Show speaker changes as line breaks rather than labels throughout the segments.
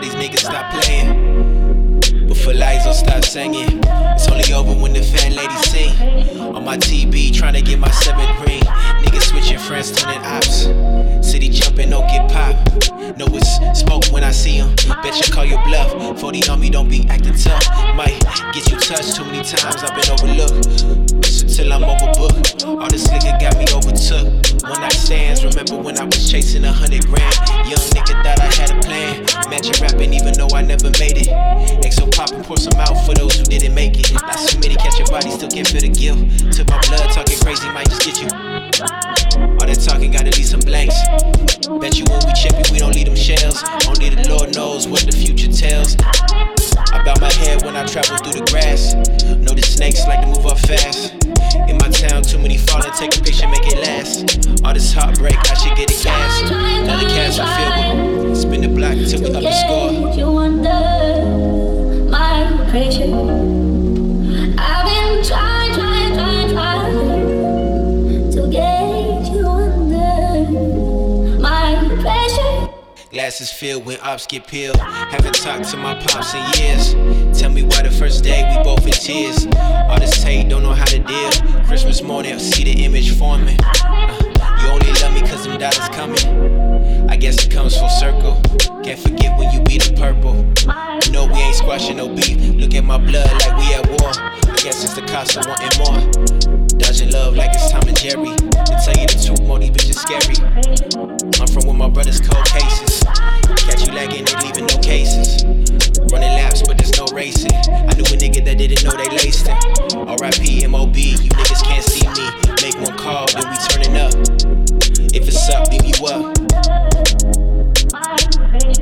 tell these niggas stop playing. But for lies, I'll stop singing. It's only over when the fan ladies sing. On my TB, trying to get my seventh ring. Niggas switching friends, turning ops. City jumping, don't get pop. Know it's smoke when I see him. Bet you call your bluff. 40 on me, don't be acting tough. Might get you touched too many times, I've been overlooked. Till I'm overbooked. All this nigga got me overtook. When I stands, remember when I was chasing a hundred grand. Young nigga thought I had a Magic rapping, even though I never made it. XO pop and pour some out for those who didn't make it. Not many catch your body, still can't feel the guilt. Took my blood, talking crazy might just get you. All that talking gotta leave some blanks. Bet you when we chip it, we don't leave them shells. Only the Lord knows what the future tells. I bow my head when I travel through the grass. Know the snakes like to move up fast. In my town, too many falling, take a picture, make it last. All this heartbreak, I should get it gas. With. Spin the block till we up the score.
You under my pressure. I've been trying, trying, trying, trying to get you under my pressure.
Glasses filled when ops get peeled. Haven't talked to my pops in years. Tell me why the first day we both in tears. All this tape, don't know how to deal. Christmas morning, see the image forming. Uh, you only love me cause them dollars coming. I guess can't forget when you beat the purple. No, we ain't squashing no beef. Look at my blood like we at war. I guess it's the cost of wanting more. Dodging love like it's Tom and Jerry. To tell you the truth, more these bitches scary. I'm from where my brothers cold cases. Catch you lagging, they leaving no cases. Running laps, but there's no racing. I knew a nigga that didn't know they laced him. RIP, MOB, you niggas can't see me. Make one call, then we turning up. If it's up, then you up.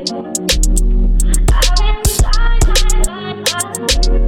Thank you.